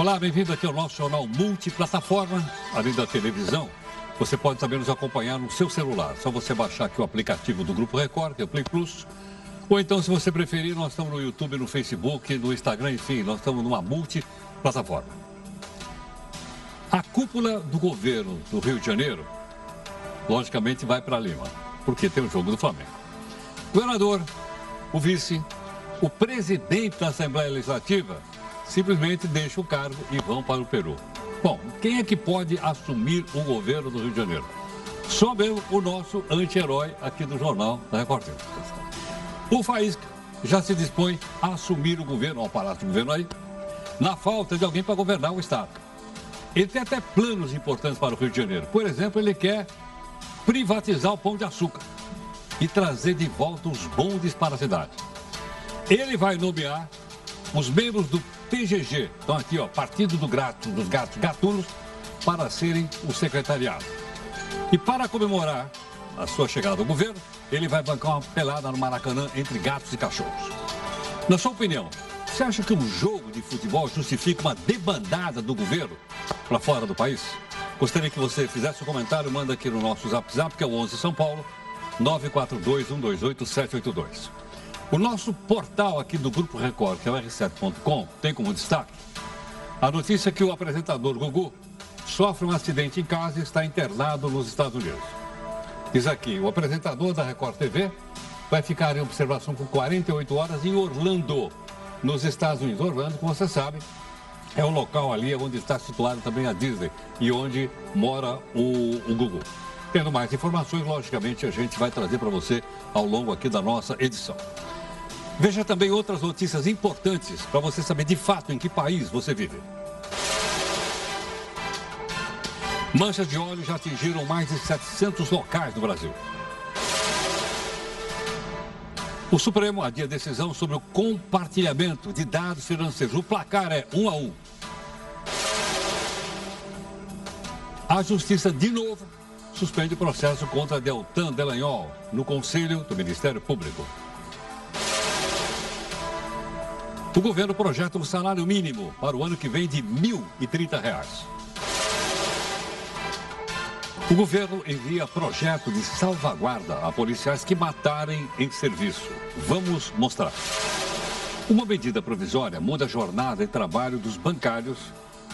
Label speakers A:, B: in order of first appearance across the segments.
A: Olá, bem-vindo aqui ao nosso jornal multiplataforma, além da televisão. Você pode também nos acompanhar no seu celular. Só você baixar aqui o aplicativo do Grupo Record, que é o Play Plus. Ou então, se você preferir, nós estamos no YouTube, no Facebook, no Instagram, enfim, nós estamos numa multiplataforma. A cúpula do governo do Rio de Janeiro, logicamente, vai para Lima, porque tem o jogo do Flamengo. O governador, o vice, o presidente da Assembleia Legislativa simplesmente deixam o cargo e vão para o Peru. Bom, quem é que pode assumir o governo do Rio de Janeiro? Só mesmo o nosso anti-herói aqui do Jornal da Record. O Faísca já se dispõe a assumir o governo, ao Palácio do Governo aí, na falta de alguém para governar o Estado. Ele tem até planos importantes para o Rio de Janeiro. Por exemplo, ele quer privatizar o pão de açúcar e trazer de volta os bondes para a cidade. Ele vai nomear os membros do PGG, estão aqui, ó, Partido do Grato, dos Gatos Gatunos, para serem o secretariado. E para comemorar a sua chegada ao governo, ele vai bancar uma pelada no Maracanã entre gatos e cachorros. Na sua opinião, você acha que um jogo de futebol justifica uma debandada do governo para fora do país? Gostaria que você fizesse um comentário, manda aqui no nosso Zap, que é o 11 São Paulo, 942 128 782. O nosso portal aqui do Grupo Record, que é o r7.com, tem como destaque a notícia que o apresentador Gugu sofre um acidente em casa e está internado nos Estados Unidos. Diz aqui, o apresentador da Record TV vai ficar em observação por 48 horas em Orlando, nos Estados Unidos. Orlando, como você sabe, é o local ali onde está situado também a Disney e onde mora o, o Gugu. Tendo mais informações, logicamente, a gente vai trazer para você ao longo aqui da nossa edição. Veja também outras notícias importantes para você saber de fato em que país você vive. Manchas de óleo já atingiram mais de 700 locais no Brasil. O Supremo adia decisão sobre o compartilhamento de dados financeiros. O placar é um a um. A Justiça, de novo, suspende o processo contra Deltan Delanhol no Conselho do Ministério Público. O governo projeta um salário mínimo para o ano que vem de R$ 1.030. O governo envia projeto de salvaguarda a policiais que matarem em serviço. Vamos mostrar. Uma medida provisória muda a jornada de trabalho dos bancários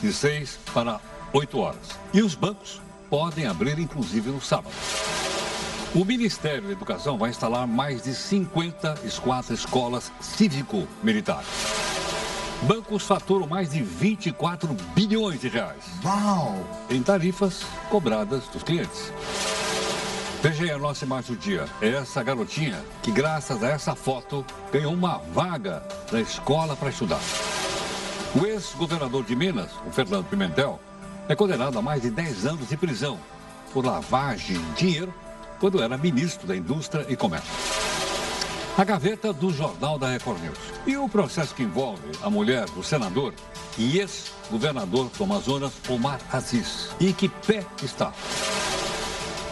A: de 6 para 8 horas. E os bancos podem abrir inclusive no sábado. O Ministério da Educação vai instalar mais de 50 escolas cívico-militares. Bancos faturam mais de 24 bilhões de reais.
B: Uau!
A: Em tarifas cobradas dos clientes. Veja aí a nossa imagem do dia. É essa garotinha que, graças a essa foto, ganhou uma vaga na escola para estudar. O ex-governador de Minas, o Fernando Pimentel, é condenado a mais de 10 anos de prisão por lavagem de dinheiro quando era ministro da Indústria e Comércio. A gaveta do Jornal da Record News. E o processo que envolve a mulher do senador e ex-governador do Amazonas, Omar Aziz. E que pé está?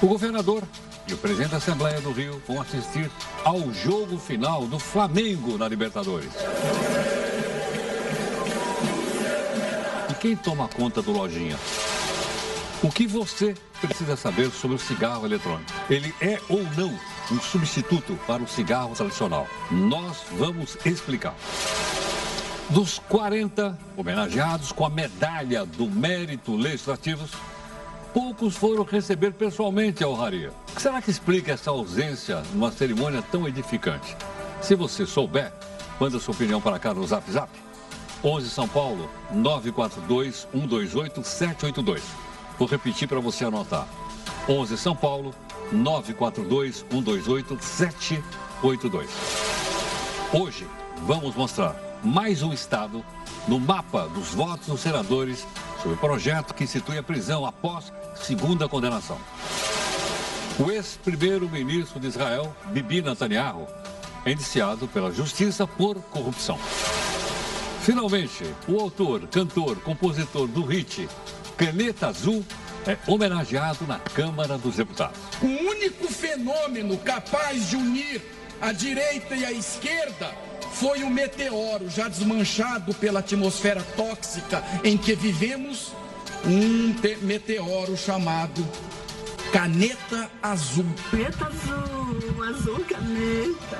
A: O governador e o presidente da Assembleia do Rio vão assistir ao jogo final do Flamengo na Libertadores. E quem toma conta do Lojinha? O que você precisa saber sobre o cigarro eletrônico? Ele é ou não um substituto para o cigarro tradicional? Nós vamos explicar. Dos 40 homenageados com a medalha do mérito legislativo, poucos foram receber pessoalmente a honraria. O que será que explica essa ausência numa cerimônia tão edificante? Se você souber, manda sua opinião para cá no Zap Zap. 11 São Paulo, 942 128 782. Vou repetir para você anotar. 11 São Paulo, 942 128 782. Hoje vamos mostrar mais um estado no mapa dos votos dos senadores sobre o projeto que institui a prisão após segunda condenação. O ex-primeiro-ministro de Israel, Bibi Netanyahu, é indiciado pela justiça por corrupção. Finalmente, o autor, cantor, compositor do hit Caneta Azul é homenageado na Câmara dos Deputados.
C: O único fenômeno capaz de unir a direita e a esquerda
B: foi o meteoro já desmanchado pela atmosfera tóxica em que vivemos, um meteoro chamado caneta azul.
C: Caneta azul, azul caneta,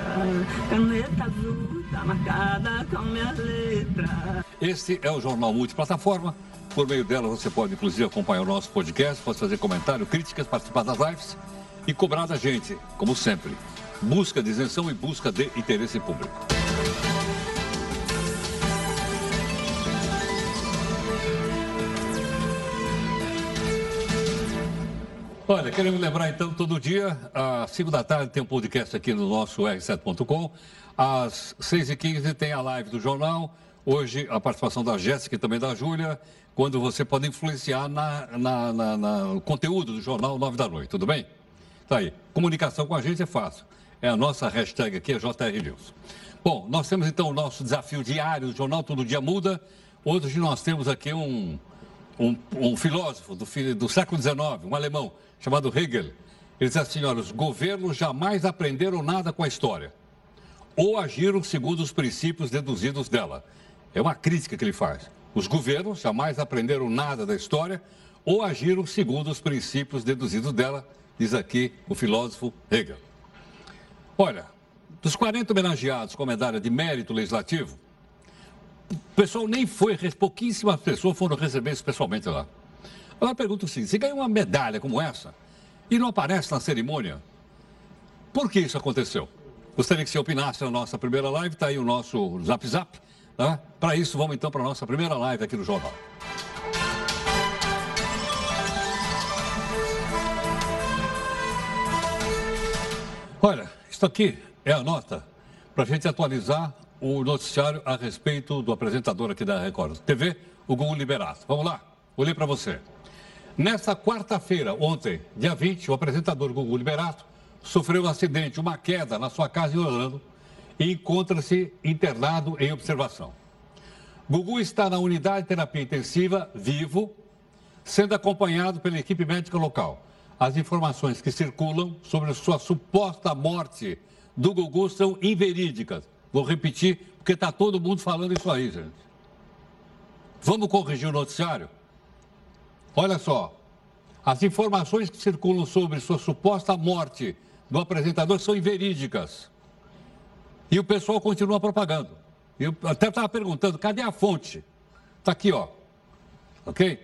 C: caneta azul, tá marcada com minha letra.
A: Este é o Jornal Multiplataforma. Por meio dela você pode inclusive acompanhar o nosso podcast, pode fazer comentário, críticas, participar das lives e cobrar da gente, como sempre. Busca de isenção e busca de interesse público. Olha, queremos lembrar então, todo dia, às 5 da tarde tem um podcast aqui no nosso R7.com. Às 6h15 tem a live do jornal. Hoje, a participação da Jéssica e também da Júlia, quando você pode influenciar na, na, na, na, conteúdo do jornal 9 da noite, tudo bem? Tá aí. Comunicação com a gente é fácil. É a nossa hashtag aqui, é JR News. Bom, nós temos então o nosso desafio diário, o jornal todo dia muda. Hoje nós temos aqui um, um, um filósofo do, do século XIX, um alemão, chamado Hegel. Ele diz assim: olha, os governos jamais aprenderam nada com a história, ou agiram segundo os princípios deduzidos dela. É uma crítica que ele faz. Os governos jamais aprenderam nada da história, ou agiram segundo os princípios deduzidos dela, diz aqui o filósofo Hegel. Olha, dos 40 homenageados com medalha de mérito legislativo, o pessoal nem foi, pouquíssimas pessoas foram receber isso pessoalmente lá. Agora pergunto o seguinte: se ganha uma medalha como essa e não aparece na cerimônia, por que isso aconteceu? Gostaria que você opinasse na nossa primeira live, está aí o nosso Zap Zap. Tá? Para isso, vamos então para a nossa primeira live aqui no Jornal. Olha, isso aqui é a nota para a gente atualizar o noticiário a respeito do apresentador aqui da Record TV, o Gugu Liberato. Vamos lá, ler para você. Nesta quarta-feira, ontem, dia 20, o apresentador Gugu Liberato sofreu um acidente, uma queda na sua casa em Orlando e encontra-se internado em observação. Gugu está na unidade de terapia intensiva, vivo, sendo acompanhado pela equipe médica local. As informações que circulam sobre sua suposta morte do Gugu são inverídicas. Vou repetir, porque está todo mundo falando isso aí, gente. Vamos corrigir o noticiário? Olha só, as informações que circulam sobre sua suposta morte do apresentador são inverídicas. E o pessoal continua propagando. Eu até estava perguntando, cadê a fonte? Está aqui, ó. Ok?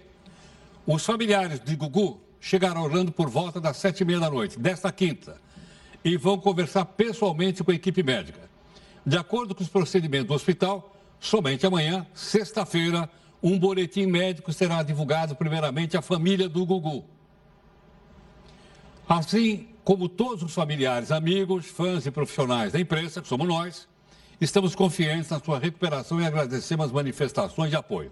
A: Os familiares de Gugu chegaram a Orlando por volta das sete e meia da noite, desta quinta, e vão conversar pessoalmente com a equipe médica. De acordo com os procedimentos do hospital, somente amanhã, sexta-feira, um boletim médico será divulgado primeiramente à família do Gugu. Assim como todos os familiares, amigos, fãs e profissionais da imprensa, que somos nós, estamos confiantes na sua recuperação e agradecemos as manifestações de apoio.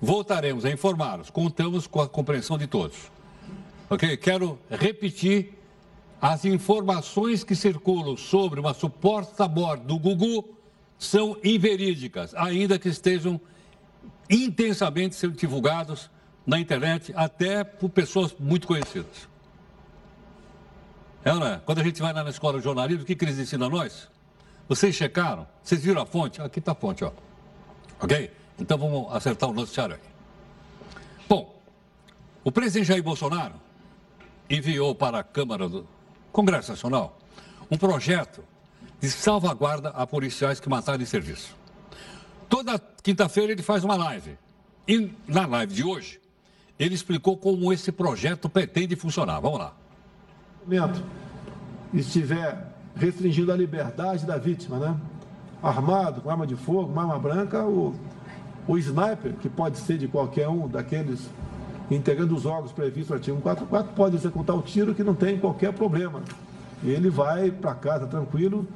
A: Voltaremos a informá-los, contamos com a compreensão de todos. Ok? Quero repetir as informações que circulam sobre uma suposta morte do Gugu são inverídicas, ainda que estejam intensamente sendo divulgados na internet, até por pessoas muito conhecidas. Né? Quando a gente vai lá na escola de jornalismo, o que, que eles ensinam a nós? Vocês checaram? Vocês viram a fonte? Aqui está a fonte, ó. Ok? Então vamos acertar o noticiário aqui. Bom, o presidente Jair Bolsonaro enviou para a Câmara do Congresso Nacional um projeto de salvaguarda a policiais que mataram em serviço. Toda quinta-feira ele faz uma live. E na live de hoje, ele explicou como esse projeto pretende funcionar. Vamos lá.
D: Estiver restringindo a liberdade da vítima, né? Armado, com arma de fogo, com arma branca, o, o sniper, que pode ser de qualquer um daqueles integrando os órgãos previstos no artigo 144, pode executar o tiro que não tem qualquer problema. Ele vai para casa tranquilo,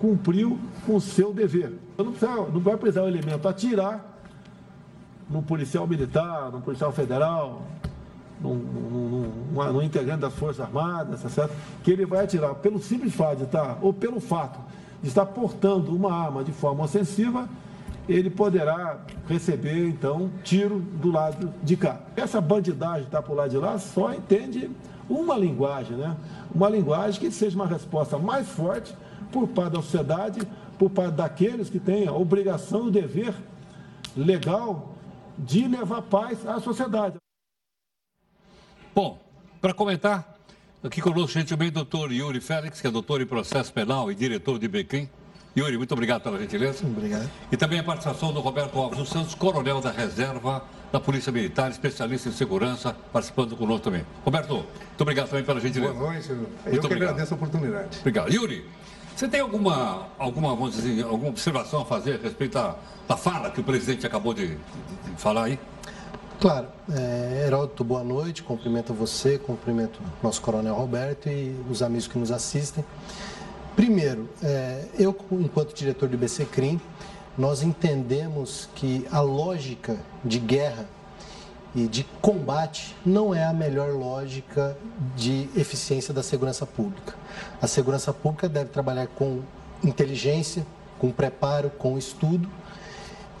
D: cumpriu com o seu dever. Não, precisa, não vai precisar o elemento atirar num policial militar, num policial federal, num, num, num, num integrante das Forças Armadas, tá certo? que ele vai atirar pelo simples fato de estar, ou pelo fato de estar portando uma arma de forma ofensiva, ele poderá receber, então, tiro do lado de cá. Essa bandidagem está por lá de lá só entende uma linguagem, né? Uma linguagem que seja uma resposta mais forte por parte da sociedade, por parte daqueles que têm a obrigação e o dever legal de levar paz à sociedade.
A: Bom, para comentar, aqui conosco gentilmente o doutor Yuri Félix, que é doutor em processo penal e diretor de Bequim. Yuri, muito obrigado pela gentileza.
E: Obrigado.
A: E também a participação do Roberto Alves dos Santos, coronel da reserva da Polícia Militar, especialista em segurança, participando conosco também. Roberto, muito obrigado também pela gentileza.
E: Boa noite. Eu
A: Muito
E: que
A: obrigado.
E: agradeço a oportunidade.
A: Obrigado. Yuri, você tem alguma, alguma, vamos dizer, alguma observação a fazer a respeito da, da fala que o presidente acabou de, de- de falar aí?
F: Claro, é, Heródoto, boa noite, cumprimento você, cumprimento nosso coronel Roberto e os amigos que nos assistem. Primeiro, é, eu, enquanto diretor do BCCRIM, nós entendemos que a lógica de guerra e de combate não é a melhor lógica de eficiência da segurança pública. A segurança pública deve trabalhar com inteligência, com preparo, com estudo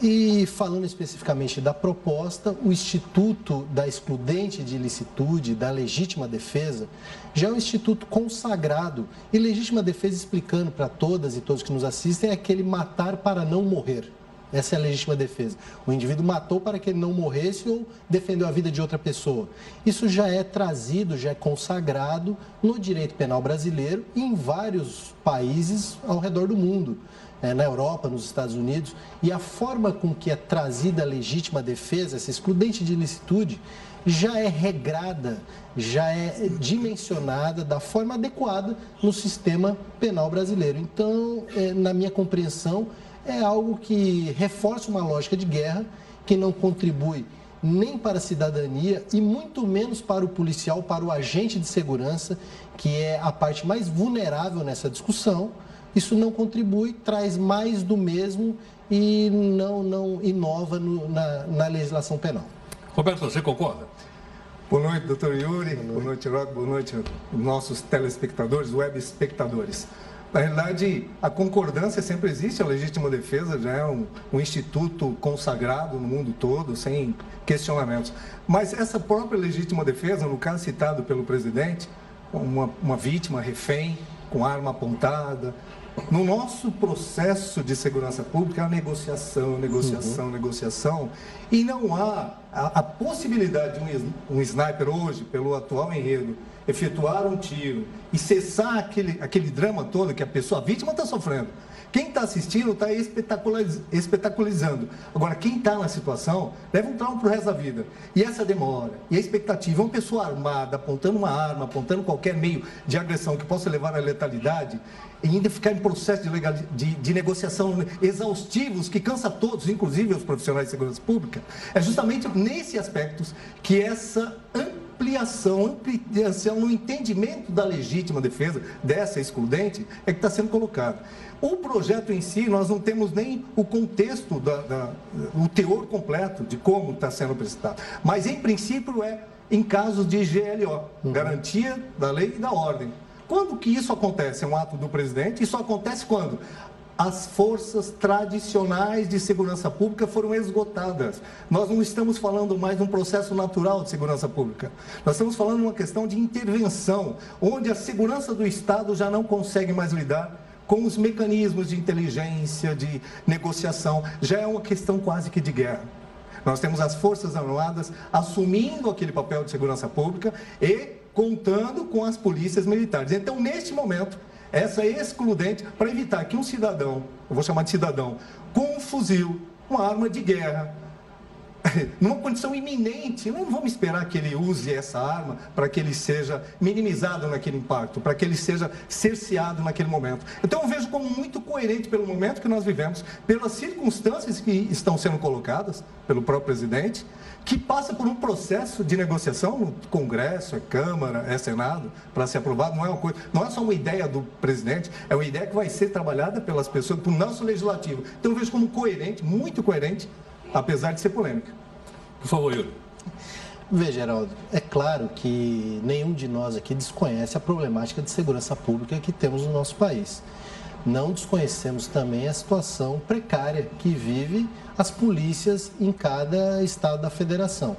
F: e falando especificamente da proposta, o Instituto da Excludente de Ilicitude, da Legítima Defesa, já é um instituto consagrado. E legítima defesa, explicando para todas e todos que nos assistem, é aquele matar para não morrer. Essa é a legítima defesa. O indivíduo matou para que ele não morresse ou defendeu a vida de outra pessoa. Isso já é trazido, já é consagrado no direito penal brasileiro e em vários países ao redor do mundo eh, na Europa, nos Estados Unidos, e a forma com que é trazida a legítima defesa, essa excludente de ilicitude, já é regrada, já é dimensionada da forma adequada no sistema penal brasileiro. Então, eh, na minha compreensão, é algo que reforça uma lógica de guerra que não contribui nem para a cidadania e muito menos para o policial, para o agente de segurança, que é a parte mais vulnerável nessa discussão. Isso não contribui, traz mais do mesmo e não, não inova no- na, na legislação penal.
A: Roberto, você concorda?
E: Boa noite, doutor Yuri. Boa noite, Heródoto. Boa noite, nossos telespectadores, web espectadores. Na realidade, a concordância sempre existe, a legítima defesa já é um, um instituto consagrado no mundo todo, sem questionamentos. Mas essa própria legítima defesa, no caso citado pelo presidente, uma, uma vítima refém com arma apontada, no nosso processo de segurança pública, é negociação, negociação, negociação, e não há a, a possibilidade de um, um sniper hoje, pelo atual enredo, efetuar um tiro e cessar aquele, aquele drama todo que a pessoa, a vítima está sofrendo. Quem está assistindo está espetaculizando. Agora, quem está na situação leva um trauma para o resto da vida. E essa demora, e a expectativa, uma pessoa armada, apontando uma arma, apontando qualquer meio de agressão que possa levar à letalidade, e ainda ficar em processo de, legal, de, de negociação exaustivos que cansa todos, inclusive os profissionais de segurança pública, é justamente nesse aspecto que essa ampliação, ampliação no entendimento da legítima defesa, dessa excludente, é que está sendo colocado. O projeto em si, nós não temos nem o contexto, da, da- o teor completo de como está sendo prestado. Mas, em princípio, é em casos de GLO, Garantia da Lei e da Ordem. Quando que isso acontece? É um ato do presidente? Isso acontece quando? As forças tradicionais de segurança pública foram esgotadas. Nós não estamos falando mais de um processo natural de segurança pública. Nós estamos falando de uma questão de intervenção, onde a segurança do Estado já não consegue mais lidar com os mecanismos de inteligência, de negociação. Já é uma questão quase que de guerra. Nós temos as Forças Armadas assumindo aquele papel de segurança pública e contando com as polícias militares. Então, neste momento, essa é excludente para evitar que um cidadão, eu vou chamar de cidadão, com um fuzil, uma arma de guerra, numa condição iminente, não vamos esperar que ele use essa arma para que ele seja minimizado naquele impacto, para que ele seja cerceado naquele momento. Então eu vejo como muito coerente pelo momento que nós vivemos, pelas circunstâncias que estão sendo colocadas pelo próprio presidente, que passa por um processo de negociação no Congresso, é Câmara, é Senado, para ser aprovado. Não é uma coisa, não é só uma ideia do presidente, é uma ideia que vai ser trabalhada pelas pessoas, pelo nosso legislativo. Então eu vejo como coerente, muito coerente, apesar de ser polêmica.
A: Por favor, Yuri.
F: Veja, Geraldo, é claro que nenhum de nós aqui desconhece a problemática de segurança pública que temos no nosso país. Não desconhecemos também a situação precária que vive as polícias em cada estado da federação.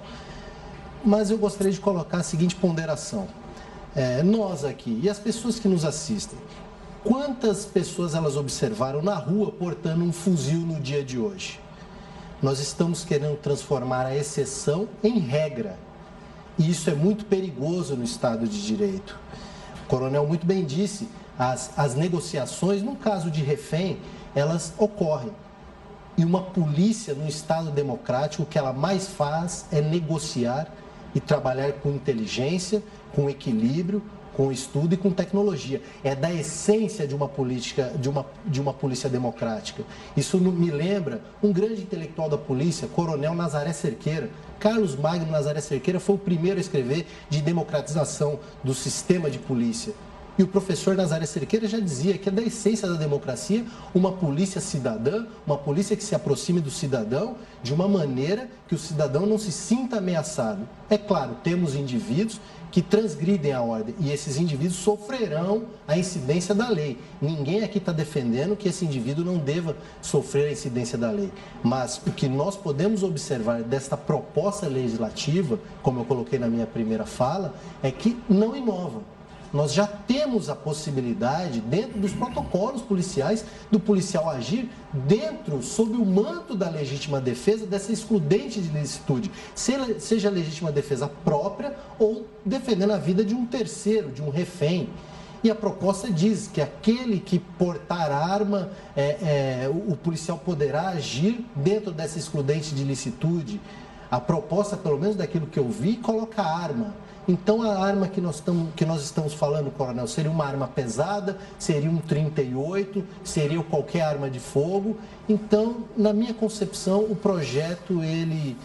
F: Mas eu gostaria de colocar a seguinte ponderação. É, nós aqui e as pessoas que nos assistem, quantas pessoas elas observaram na rua portando um fuzil no dia de hoje? Nós estamos querendo transformar a exceção em regra. E isso é muito perigoso no Estado de Direito. O coronel muito bem disse, as, as negociações, no caso de refém, elas ocorrem. E uma polícia no Estado democrático, o que ela mais faz é negociar e trabalhar com inteligência, com equilíbrio, com estudo e com tecnologia. É da essência de uma política, de uma, de uma polícia democrática. Isso me lembra um grande intelectual da polícia, Coronel Nazaré Cerqueira. Carlos Magno Nazaré Cerqueira foi o primeiro a escrever de democratização do sistema de polícia. E o professor Nazaré Cerqueira já dizia que é da essência da democracia uma polícia cidadã, uma polícia que se aproxime do cidadão de uma maneira que o cidadão não se sinta ameaçado. É claro, temos indivíduos que transgridem a ordem e esses indivíduos sofrerão a incidência da lei. Ninguém aqui está defendendo que esse indivíduo não deva sofrer a incidência da lei. Mas o que nós podemos observar desta proposta legislativa, como eu coloquei na minha primeira fala, é que não inova nós já temos a possibilidade, dentro dos protocolos policiais, do policial agir dentro, sob o manto da legítima defesa, dessa excludente de licitude, seja legítima defesa própria ou defendendo a vida de um terceiro, de um refém. E a proposta diz que aquele que portar arma, é, é, o, policial poderá agir dentro dessa excludente de licitude. A proposta, pelo menos daquilo que eu vi, coloca arma então, a arma que nós, estamos, que nós estamos falando, coronel, seria uma arma pesada, seria um 38, seria qualquer arma de fogo. Então, na minha concepção, o projeto ele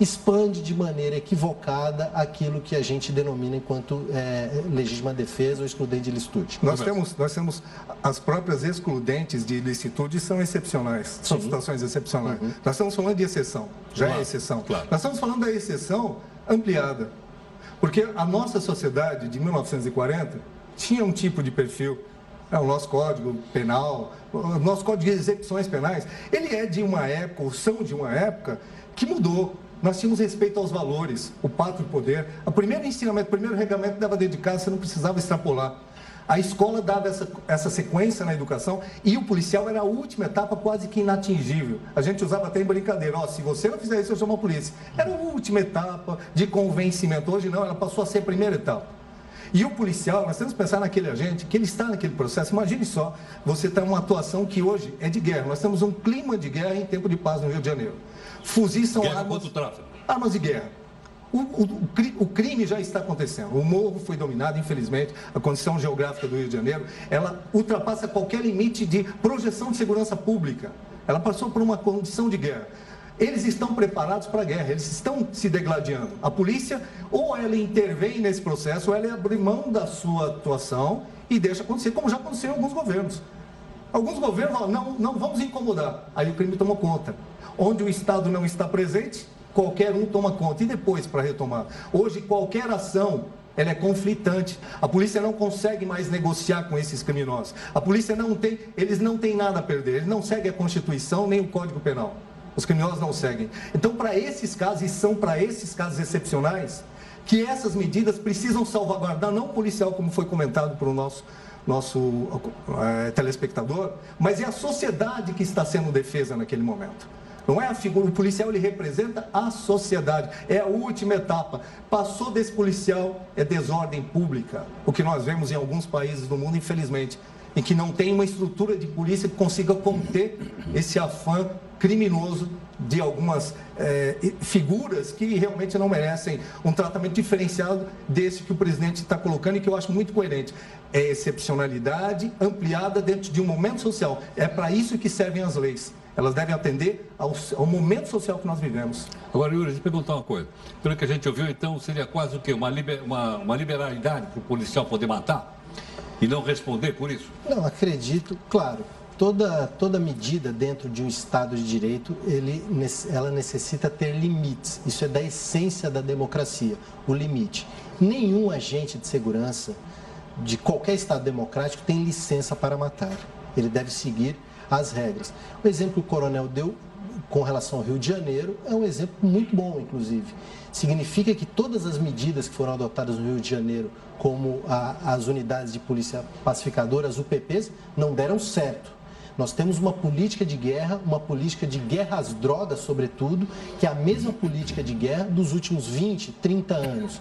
F: expande de maneira equivocada aquilo que a gente denomina enquanto é, legítima defesa ou excludente de licitude.
E: Nós temos, nós temos as próprias excludentes de licitude são excepcionais, são Sim. situações excepcionais. Uhum. Nós estamos falando de exceção, já é claro. é exceção. Claro. Nós estamos falando da exceção ampliada. Porque a nossa sociedade de 1940 tinha um tipo de perfil. É, o nosso código penal, o nosso código de execuções penais, ele é de uma época, ou são de uma época, que mudou. Nós tínhamos respeito aos valores, o pátrio poder. O primeiro ensinamento, o primeiro regamento dava dentro de casa, você não precisava extrapolar. A escola dava essa, essa sequência na educação e o policial era a última etapa quase que inatingível. A gente usava até em brincadeira, ó, oh, se você não fizer isso, eu chamo a polícia. Era a última etapa de convencimento. Hoje não, ela passou a ser a primeira etapa. E o policial, nós temos que pensar naquele agente, que ele está naquele processo. Imagine só, você está uma atuação que hoje é de guerra. Nós temos um clima de guerra em tempo de paz no Rio de Janeiro. Fuzis são
A: guerra
E: armas,
A: armas
E: de guerra. O, o, o, crime já está acontecendo. O morro foi dominado, infelizmente, a condição geográfica do Rio de Janeiro, ela ultrapassa qualquer limite de projeção de segurança pública. Ela passou por uma condição de guerra. Eles estão preparados para a guerra, eles estão se degladiando. A polícia, ou ela intervém nesse processo, ou ela abre mão da sua atuação e deixa acontecer, como já aconteceu em alguns governos. Alguns governos falam, não, não vamos incomodar. Aí o crime tomou conta. Onde o Estado não está presente, qualquer um toma conta. E depois, para retomar? Hoje, qualquer ação ela é conflitante. A polícia não consegue mais negociar com esses criminosos. A polícia não tem, eles não têm nada a perder. Eles não seguem a Constituição nem o Código Penal. Os criminosos não seguem. Então, para esses casos, e são para esses casos excepcionais, que essas medidas precisam salvaguardar não o policial, como foi comentado por o nosso, nosso é, telespectador, mas é a sociedade que está sendo defesa naquele momento. Não é a figura, o policial ele representa a sociedade, é a última etapa. Passou desse policial é desordem pública, o que nós vemos em alguns países do mundo, infelizmente, em que não tem uma estrutura de polícia que consiga conter esse afã criminoso de algumas é, figuras que realmente não merecem um tratamento diferenciado desse que o presidente está colocando e que eu acho muito coerente. É excepcionalidade ampliada dentro de um momento social. É para isso que servem as leis. Elas devem atender ao, ao, momento social que nós vivemos.
A: Agora, Yuri, deixa eu perguntar uma coisa. Pelo que a gente ouviu, então, seria quase o quê? Uma, liber, uma, uma liberalidade para o policial poder matar e não responder por isso?
F: Não, acredito, claro. Toda, toda medida dentro de um Estado de Direito, ele, ela necessita ter limites. Isso é da essência da democracia, o limite. Nenhum agente de segurança de qualquer Estado democrático tem licença para matar. Ele deve seguir as regras. O exemplo que o coronel deu com relação ao Rio de Janeiro é um exemplo muito bom, inclusive. Significa que todas as medidas que foram adotadas no Rio de Janeiro, como a, as unidades de polícia pacificadora, as UPPs, não deram certo. Nós temos uma política de guerra, uma política de guerra às drogas, sobretudo, que é a mesma política de guerra dos últimos 20, 30 anos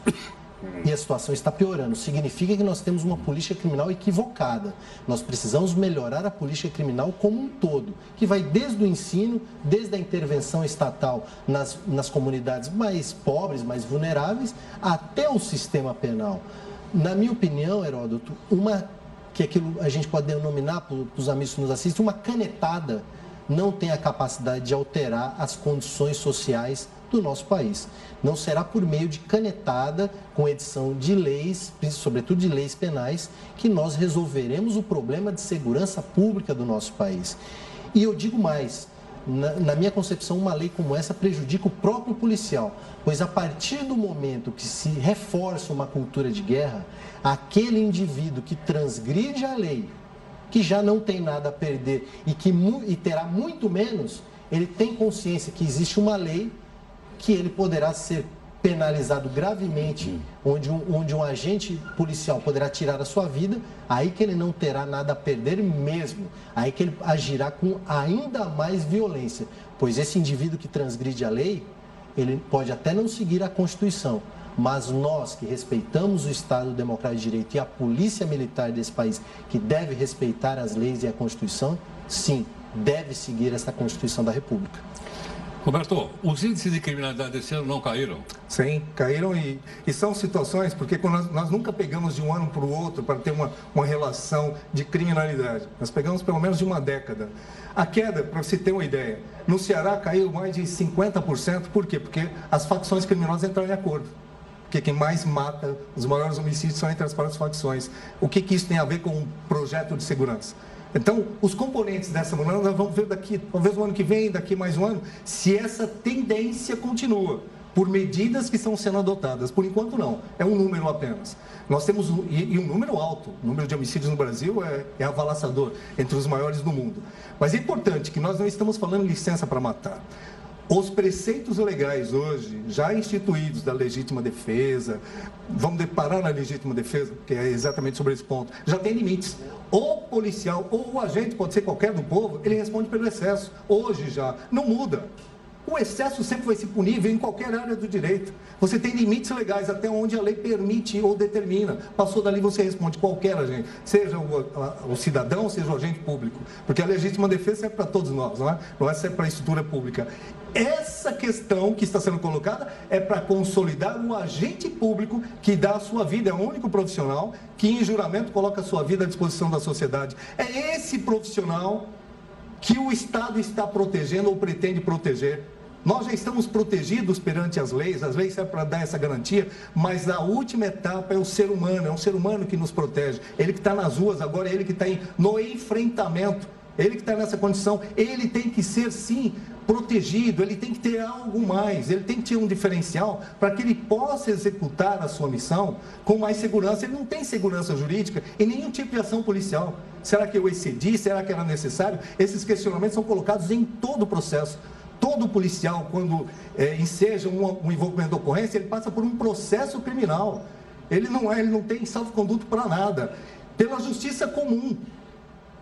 F: e a situação está piorando. Significa que nós temos uma política criminal equivocada. Nós precisamos melhorar a política criminal como um todo, que vai desde o ensino, desde a intervenção estatal nas, nas comunidades mais pobres, mais vulneráveis, até o sistema penal. Na minha opinião, Heródoto, uma que aquilo a gente pode denominar para os amigos que nos assistem, uma canetada não tem a capacidade de alterar as condições sociais do nosso país. Não será por meio de canetada com edição de leis, sobretudo de leis penais, que nós resolveremos o problema de segurança pública do nosso país. E eu digo mais, na, na, minha concepção, uma lei como essa prejudica o próprio policial, pois a partir do momento que se reforça uma cultura de guerra, aquele indivíduo que transgride a lei, que já não tem nada a perder e que e terá muito menos, ele tem consciência que existe uma lei que ele poderá ser penalizado gravemente, onde um, onde um agente policial poderá tirar a sua vida, aí que ele não terá nada a perder mesmo, aí que ele agirá com ainda mais violência, pois esse indivíduo que transgride a lei, ele pode até não seguir a Constituição, mas nós que respeitamos o Estado Democrático de Direito e a polícia militar desse país, que deve respeitar as leis e a Constituição, sim, deve seguir essa Constituição da República.
A: Roberto, os índices de criminalidade desse ano não caíram?
E: Sim, caíram e, e são situações, porque nós, nós, nunca pegamos de um ano para o outro para ter uma, uma relação de criminalidade. Nós pegamos pelo menos de uma década. A queda, para você ter uma ideia, no Ceará caiu mais de 50%, por quê? Porque as facções criminosas entraram em acordo. Porque quem mais mata, os maiores homicídios são entre as próprias facções. O que, que isso tem a ver com um projeto de segurança? Então, os componentes dessa mudança, nós vamos ver daqui, talvez no ano que vem, daqui mais um ano, se essa tendência continua por medidas que estão sendo adotadas. Por enquanto, não. É um número apenas. Nós temos, um, e, e um número alto, o número de homicídios no Brasil é, é avalaçador, entre os maiores do mundo. Mas é importante que nós não estamos falando licença para matar. Os preceitos legais hoje, já instituídos da legítima defesa, vamos deparar na legítima defesa, que é exatamente sobre esse ponto, já tem limites. O policial ou o agente, pode ser qualquer do povo, ele responde pelo excesso. Hoje já, não muda. O excesso sempre vai ser punível em qualquer área do direito. Você tem limites legais até onde a lei permite ou determina. Passou dali, você responde qualquer agente, seja o, a, o cidadão, seja o agente público. Porque a legítima defesa é para todos nós, não é? Não é só para a estrutura pública. Essa questão que está sendo colocada é para consolidar um agente público que dá a sua vida, é o único profissional que em juramento coloca a sua vida à disposição da sociedade. É esse profissional que o Estado está protegendo ou pretende proteger. Nós já estamos protegidos perante as leis, as leis servem para dar essa garantia, mas a última etapa é o ser humano, é um ser humano que nos protege. Ele que está nas ruas agora, ele que está no enfrentamento, ele que está nessa condição, ele tem que ser sim protegido, ele tem que ter algo mais, ele tem que ter um diferencial para que ele possa executar a sua missão com mais segurança. Ele não tem segurança jurídica em nenhum tipo de ação policial. Será que eu excedi? Será que era necessário? Esses questionamentos são colocados em todo o processo. Todo policial, quando é, enseja um, um envolvimento da ocorrência, ele passa por um processo criminal. Ele não é, ele não tem salvo-conduto para nada. Pela justiça comum,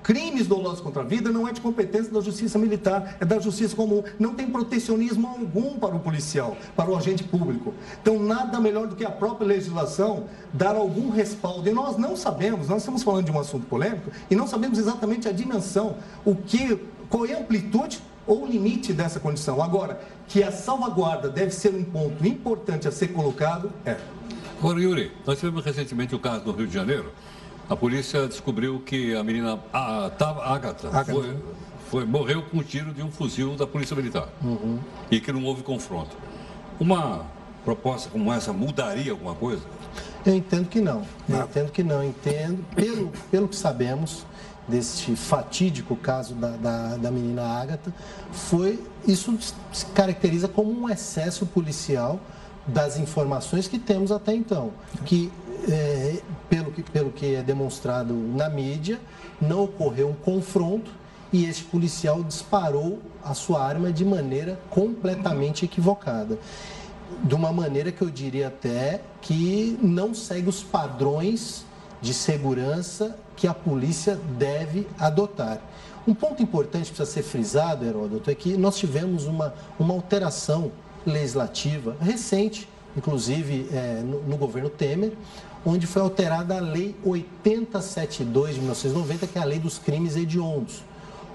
E: crimes dolosos contra a vida não é de competência da justiça militar, é da justiça comum. Não tem protecionismo algum para o policial, para o agente público. Então, nada melhor do que a própria legislação dar algum respaldo. E nós não sabemos, nós estamos falando de um assunto polêmico, e não sabemos exatamente a dimensão, o que, qual é a amplitude ou limite dessa condição. Agora, que a salvaguarda deve ser um ponto importante a ser colocado, é.
A: Agora, Yuri, nós tivemos recentemente o caso do Rio de Janeiro, a polícia descobriu que a menina a, tava, Agatha, Agatha. Foi, foi, morreu com um tiro de um fuzil da Polícia Militar. Uhum. E que não houve confronto. Uma proposta como essa mudaria alguma coisa?
F: Eu entendo que não. Eu não. entendo que não. Entendo, pelo, pelo que sabemos deste fatídico caso da, da, da menina Agatha, foi, isso se caracteriza como um excesso policial das informações que temos até então. Que é, pelo, que, pelo que é demonstrado na mídia, não ocorreu um confronto e este policial disparou a sua arma de maneira completamente equivocada. De uma maneira que eu diria até que não segue os padrões de segurança que a polícia deve adotar. Um ponto importante que precisa ser frisado, Heródoto, é que nós tivemos uma, uma alteração legislativa recente, inclusive é, no, no governo Temer, onde foi alterada a Lei 8072 de 1990, que é a Lei dos Crimes Hediondos.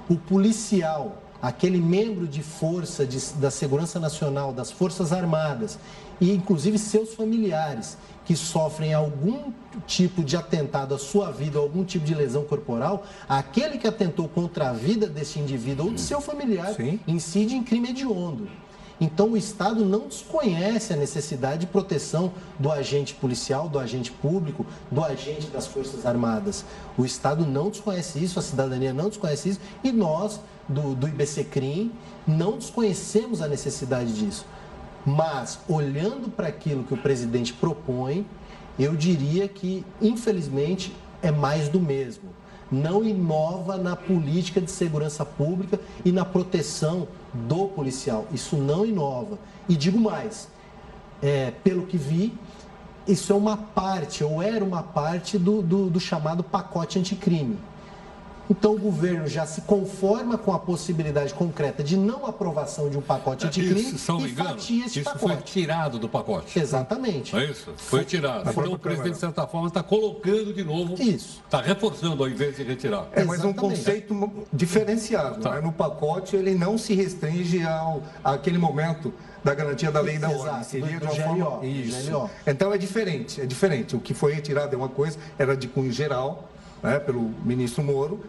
F: O policial, aquele membro de força de, da Segurança Nacional, das Forças Armadas, e inclusive seus familiares, que sofrem algum tipo de atentado à sua vida, algum tipo de lesão corporal, aquele que atentou contra a vida desse indivíduo ou de seu familiar Sim. incide em crime hediondo. Então, o Estado não desconhece a necessidade de proteção do agente policial, do agente público, do agente das Forças Armadas. O Estado não desconhece isso, a cidadania não desconhece isso e nós, do, do IBCCRIM, não desconhecemos a necessidade disso. Mas, olhando para aquilo que o presidente propõe, eu diria que, infelizmente, é mais do mesmo. Não inova na política de segurança pública e na proteção do policial. Isso não inova. E digo mais, é, pelo que vi, isso é uma parte, ou era uma parte do, do, do chamado pacote anticrime. Então o governo já se conforma com a possibilidade concreta de não aprovação de um pacote é, anticrime isso, e engano, fatia esse
A: isso
F: pacote.
A: foi tirado do pacote.
F: Exatamente.
A: É isso? Foi tirado. Então o presidente, de certa forma, está colocando de novo. Isso. Está reforçando ao invés de retirar.
E: É, mas um conceito diferenciado. Tá. Né? No pacote ele não se restringe ao, àquele momento da garantia da lei da ordem.
F: Seria do, do de uma GLO, forma...
E: Isso. Então é diferente, é diferente. O que foi retirado é uma coisa, era de cunho geral, né, pelo ministro Moro,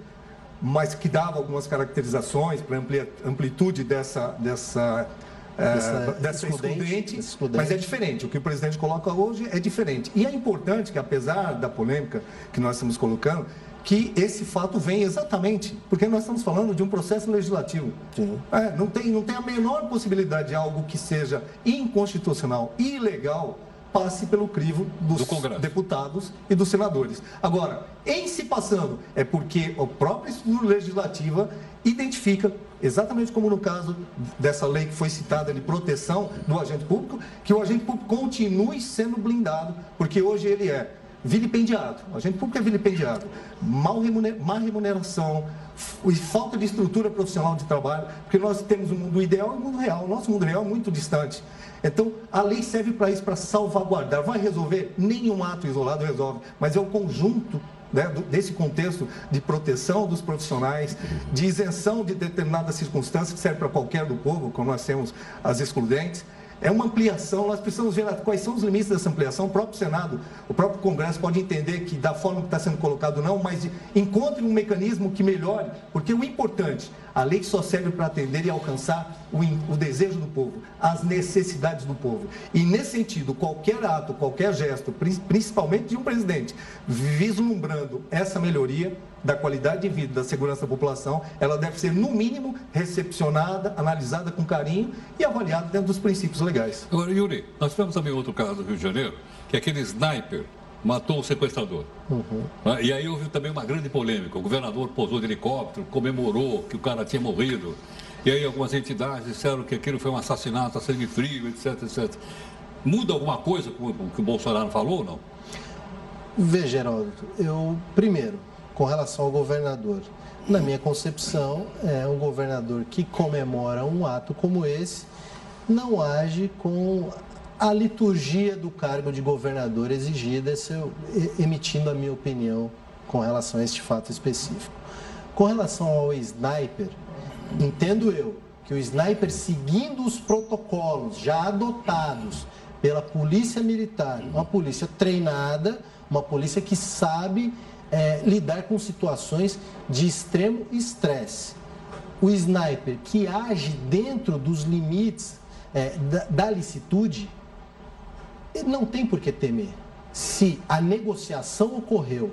E: mas que dava algumas caracterizações para amplitude dessa, dessa, dessa, é, dessa excludente, excludente, mas é diferente. O que o presidente coloca hoje é diferente. E é importante que, apesar da polêmica que nós estamos colocando, que esse fato vem exatamente porque nós estamos falando de um processo legislativo. É, não, tem, não tem a menor possibilidade de algo que seja inconstitucional, ilegal, passe pelo crivo dos Do deputados e dos senadores. Agora, em se passando, é porque o próprio estrutura legislativa identifica, exatamente como no caso dessa lei que foi citada de proteção do agente público, que o agente público continue sendo blindado, porque hoje ele é vilipendiado. O agente público é vilipendiado. Mal má remuneração, e falta de estrutura profissional de trabalho, porque nós temos um mundo ideal e um mundo real. O nosso mundo real é muito distante. Então, a lei serve para isso, para salvaguardar. Vai resolver? Nenhum ato isolado resolve, mas é o conjunto né, desse contexto de proteção dos profissionais, de isenção de determinadas circunstâncias que serve para qualquer do povo, como nós temos as excludentes. É uma ampliação, nós precisamos ver quais são os limites dessa ampliação. O próprio Senado, o próprio Congresso pode entender que da forma que está sendo colocado não, mas encontre um mecanismo que melhore, porque o importante, a lei só serve para atender e alcançar o, o, desejo do povo, as necessidades do povo. E nesse sentido, qualquer ato, qualquer gesto, principalmente de um presidente, vislumbrando essa melhoria da qualidade de vida, da segurança da população, ela deve ser, no mínimo, recepcionada, analisada com carinho e avaliada dentro dos princípios legais.
A: Agora, Yuri, nós tivemos também outro caso no Rio de Janeiro, que é aquele sniper matou o sequestrador. Uhum. Ah, e aí houve também uma grande polêmica. O governador pousou de helicóptero, comemorou que o cara tinha morrido. E aí algumas entidades disseram que aquilo foi um assassinato a sangue frio, etc, etc. Muda alguma coisa com o que o Bolsonaro falou ou não?
F: Veja, Heródoto, eu, primeiro, com relação ao governador, na minha concepção, é um governador que comemora um ato como esse, não age com a liturgia do cargo de governador exigida, emitindo a minha opinião com relação a este fato específico. Com relação ao sniper, entendo eu que o sniper, seguindo os protocolos já adotados pela polícia militar, uma polícia treinada, uma polícia que sabe é, lidar com situações de extremo estresse. O sniper que age dentro dos limites é, da, da licitude, não tem por que temer. Se a negociação ocorreu,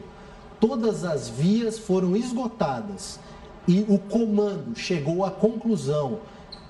F: todas as vias foram esgotadas e o comando chegou à conclusão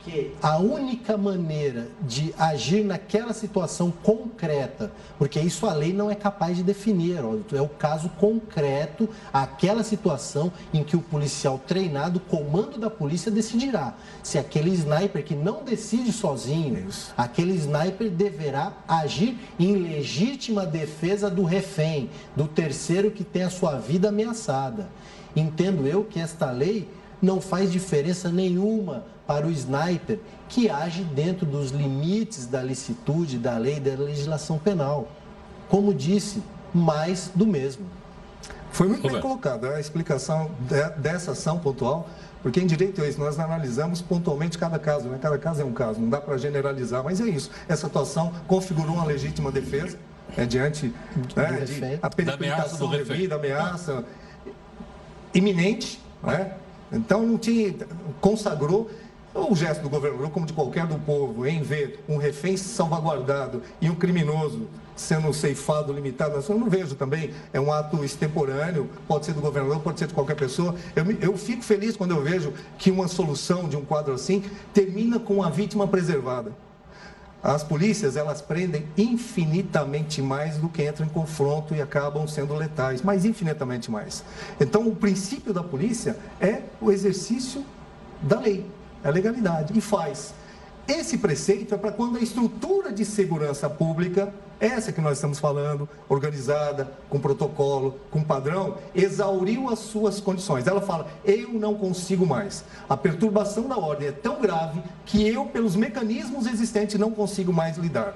F: que a única maneira de agir naquela situação concreta, porque isso a lei não é capaz de definir, é o caso concreto, aquela situação em que o policial treinado, o comando da polícia decidirá se aquele sniper que não decide sozinho, aquele sniper deverá agir em legítima defesa do refém, do terceiro que tem a sua vida ameaçada. Entendo eu que esta lei não faz diferença nenhuma para o sniper que age dentro dos limites da licitude, da lei e da legislação penal. Como disse, mais do mesmo.
E: Foi muito bem colocado a explicação dessa ação pontual, porque em direito é isso, nós analisamos pontualmente cada caso, né? cada caso é um caso, não dá para generalizar, mas é isso. Essa atuação configurou uma legítima defesa é, diante né, de a periodização devida, ameaça iminente, né? Então não tinha, consagrou o gesto do governador, como de qualquer do povo, em ver um refém salvaguardado e um criminoso sendo ceifado, limitado, eu não vejo também, é um ato extemporâneo, pode ser do governador, pode ser de qualquer pessoa. Eu, eu fico feliz quando eu vejo que uma solução de um quadro assim termina com a vítima preservada. As polícias, elas prendem infinitamente mais do que entram em confronto e acabam sendo letais, mas infinitamente mais. Então, o princípio da polícia é o exercício da lei é legalidade, e faz. Esse preceito é para quando a estrutura de segurança pública, essa que nós estamos falando, organizada, com protocolo, com padrão, exauriu as suas condições. Ela fala: eu não consigo mais. A perturbação da ordem é tão grave que eu, pelos mecanismos existentes, não consigo mais lidar.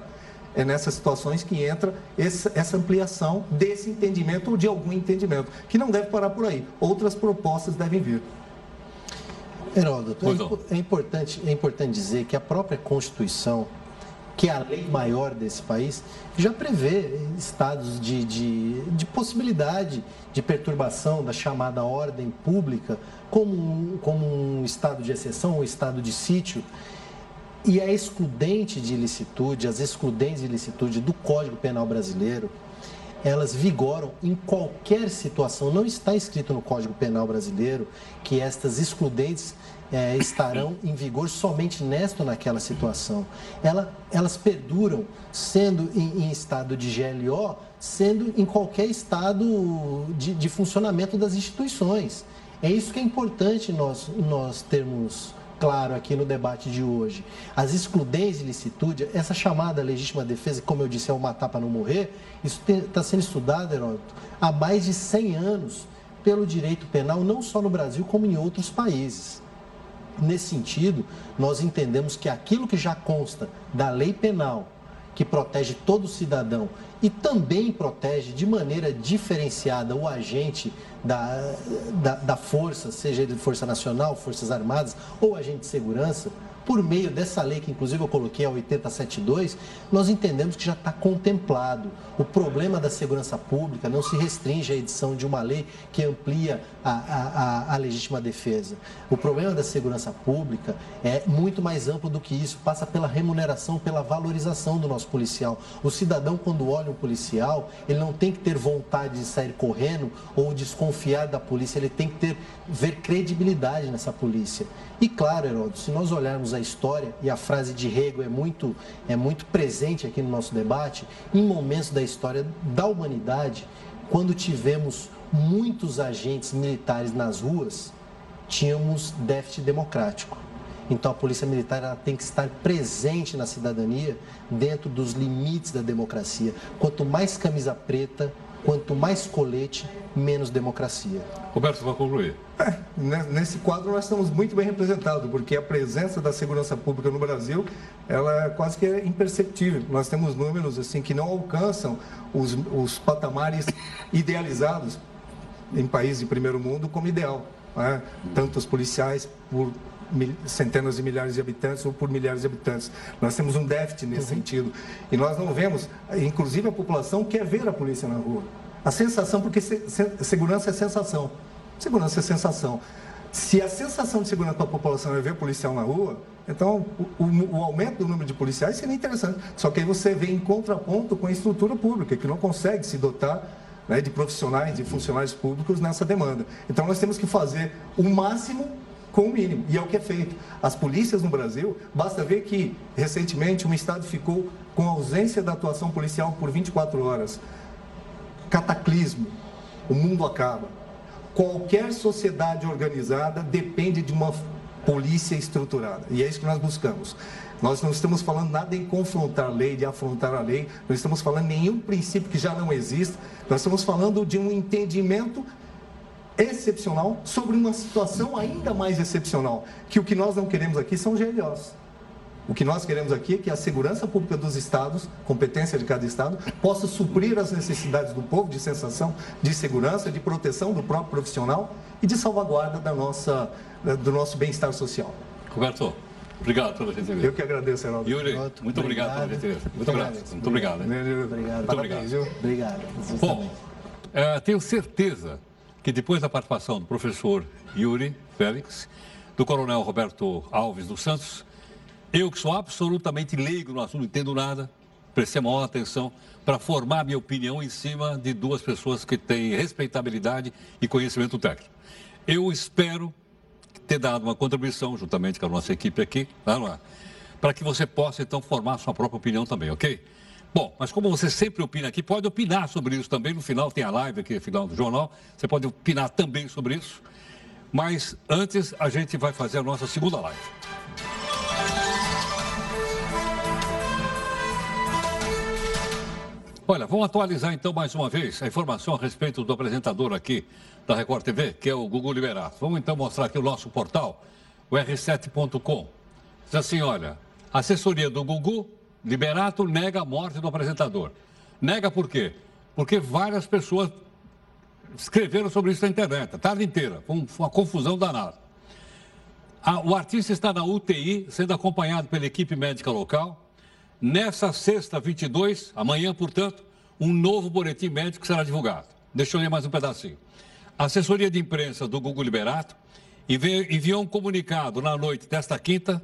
E: É nessas situações que entra essa ampliação desse entendimento ou de algum entendimento, que não deve parar por aí. Outras propostas devem vir.
F: Heródoto, é, é, importante, é importante dizer que a própria Constituição, que é a lei maior desse país, já prevê estados de, de, de possibilidade de perturbação da chamada ordem pública como um, como um estado de exceção, um estado de sítio. E a excludente de ilicitude, as excludentes de ilicitude do Código Penal Brasileiro, elas vigoram em qualquer situação. Não está escrito no Código Penal brasileiro que estas excludentes é, estarão em vigor somente nesta ou naquela situação. Ela, elas perduram sendo em, em, estado de GLO, sendo em qualquer estado de, de funcionamento das instituições. É isso que é importante nós, nós termos claro aqui no debate de hoje. As excludentes de licitude, essa chamada legítima defesa, como eu disse, é o matar para não morrer, isso está sendo estudado, Heródoto, há mais de 100 anos pelo direito penal, não só no Brasil, como em outros países. Nesse sentido, nós entendemos que aquilo que já consta da lei penal, que protege todo cidadão e também protege de maneira diferenciada o agente da, da, da força, seja ele de Força Nacional, Forças Armadas ou agente de segurança, por meio dessa lei, que inclusive eu coloquei a 8072, nós entendemos que já está contemplado. O problema da segurança pública não se restringe à edição de uma lei que amplia a, a, a, legítima defesa. O problema da segurança pública é muito mais amplo do que isso, passa pela remuneração, pela valorização do nosso policial. O cidadão, quando olha um policial, ele não tem que ter vontade de sair correndo ou desconfiar da polícia, ele tem que ter, ver credibilidade nessa polícia. E claro, Heródoto, se nós olharmos a história, e a frase de Rego é muito, é muito presente aqui no nosso debate, em momentos da história da humanidade, quando tivemos muitos agentes militares nas ruas, tínhamos déficit democrático. Então a polícia militar ela tem que estar presente na cidadania dentro dos limites da democracia. Quanto mais camisa preta, quanto mais colete, menos democracia.
A: Roberto, vai concluir.
E: É, nesse quadro nós estamos muito bem representados, porque a presença da segurança pública no Brasil, ela é quase que é imperceptível. Nós temos números assim que não alcançam os, os patamares idealizados em países de primeiro mundo como ideal. Né? Tanto os policiais por centenas de milhares de habitantes ou por milhares de habitantes. Nós temos um déficit nesse uhum. sentido. E nós não vemos, inclusive a população quer ver a polícia na rua. A sensação, porque segurança é sensação. Segurança é sensação. Se a sensação de segurança para a população é ver policial na rua, então o, o, o, aumento do número de policiais seria interessante. Só que aí você vem em contraponto com a estrutura pública, que não consegue se dotar né, de profissionais, de funcionários públicos nessa demanda. Então nós temos que fazer o máximo com o mínimo. E é o que é feito. As polícias no Brasil, basta ver que recentemente um estado ficou com ausência da atuação policial por 24 horas. Cataclismo. O mundo acaba. Qualquer sociedade organizada depende de uma polícia estruturada. E é isso que nós buscamos. Nós não estamos falando nada em confrontar a lei, de afrontar a lei, não estamos falando nenhum princípio que já não existe, nós estamos falando de um entendimento excepcional sobre uma situação ainda mais excepcional, que o que nós não queremos aqui são GLOs. O que nós queremos aqui é que a segurança pública dos estados, competência de cada estado, possa suprir as necessidades do povo de sensação de segurança, de proteção do próprio profissional e de salvaguarda da nossa, do nosso bem-estar social.
A: Roberto, obrigado pela gentileza.
E: Eu que agradeço, Heraldo.
A: Yuri, muito obrigado, pela gentileza. Muito obrigado. Muito obrigado.
F: Obrigado.
A: Muito obrigado.
F: Obrigado.
A: Bom, é, tenho certeza que depois da participação do professor Yuri Félix, do coronel Roberto Alves dos Santos, eu que sou absolutamente leigo no assunto, não entendo nada, prestei maior atenção para formar minha opinião em cima de duas pessoas que têm respeitabilidade e conhecimento técnico. Eu espero ter dado uma contribuição, juntamente com a nossa equipe aqui, para que você possa então formar sua própria opinião também, ok? Bom, mas como você sempre opina aqui, pode opinar sobre isso também. No final tem a live aqui, final do jornal. Você pode opinar também sobre isso. Mas antes, a gente vai fazer a nossa segunda live. Olha, vamos atualizar então mais uma vez a informação a respeito do apresentador aqui da Record TV, que é o Google Liberato. Vamos então mostrar aqui o nosso portal, o r7.com. Diz assim, olha, assessoria do Google Liberato nega a morte do apresentador. Nega por quê? Porque várias pessoas escreveram sobre isso na internet, a tarde inteira. Foi uma confusão danada. o artista está na UTI, sendo acompanhado pela equipe médica local. Nessa sexta, 22, amanhã, portanto, um novo boletim médico será divulgado. Deixa eu ler mais um pedacinho. A assessoria de imprensa do Google Liberato enviou um comunicado na noite desta quinta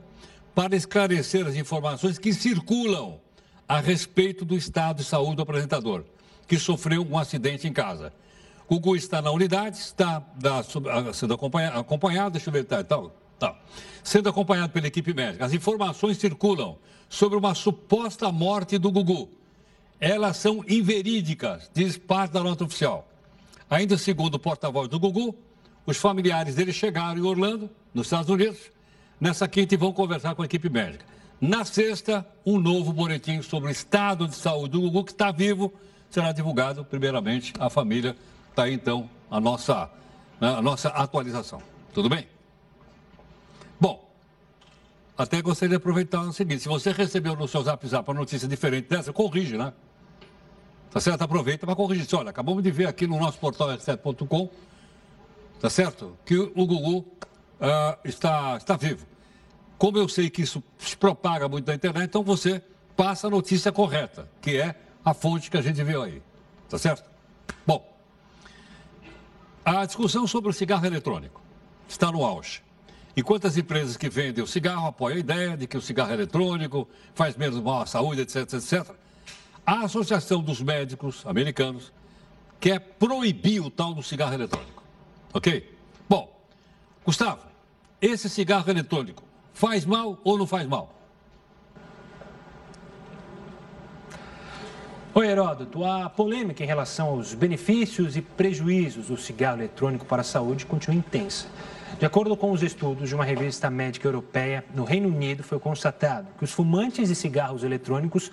A: para esclarecer as informações que circulam a respeito do estado de saúde do apresentador, que sofreu um acidente em casa. O Gugu está na unidade, está da, sendo acompanhado, acompanhado, deixa eu ver, tá, tá, tá, sendo acompanhado pela equipe médica. As informações circulam sobre uma suposta morte do Gugu. Elas são inverídicas, diz parte da nota oficial. Ainda segundo o porta-voz do Gugu, os familiares dele chegaram em Orlando, nos Estados Unidos, Nessa quinta e vão conversar com a equipe médica. Na sexta, um novo boletim sobre o estado de saúde do Gugu, que está vivo, será divulgado primeiramente à família. Está aí então a nossa, né, a nossa atualização. Tudo bem? Bom, até gostaria de aproveitar o seguinte: se você recebeu no seu zap zap uma notícia diferente dessa, corrige, né? Tá certo? Aproveita para corrigir. Olha, acabamos de ver aqui no nosso portal r7.com, tá certo? Que o Gugu uh, está, está vivo. Como eu sei que isso se propaga muito na internet, então você passa a notícia correta, que é a fonte que a gente viu aí. Tá certo? Bom, a discussão sobre o cigarro eletrônico está no auge. Enquanto as empresas que vendem o cigarro apoiam a ideia de que o cigarro eletrônico faz menos mal à saúde, etc, etc, a Associação dos Médicos Americanos quer proibir o tal do cigarro eletrônico. Ok? Bom, Gustavo, esse cigarro eletrônico faz mal ou não faz mal?
G: Oi, Heródoto. A polêmica em relação aos benefícios e prejuízos do cigarro eletrônico para a saúde continua intensa. De acordo com os estudos de uma revista médica europeia, no Reino Unido foi constatado que os fumantes de cigarros eletrônicos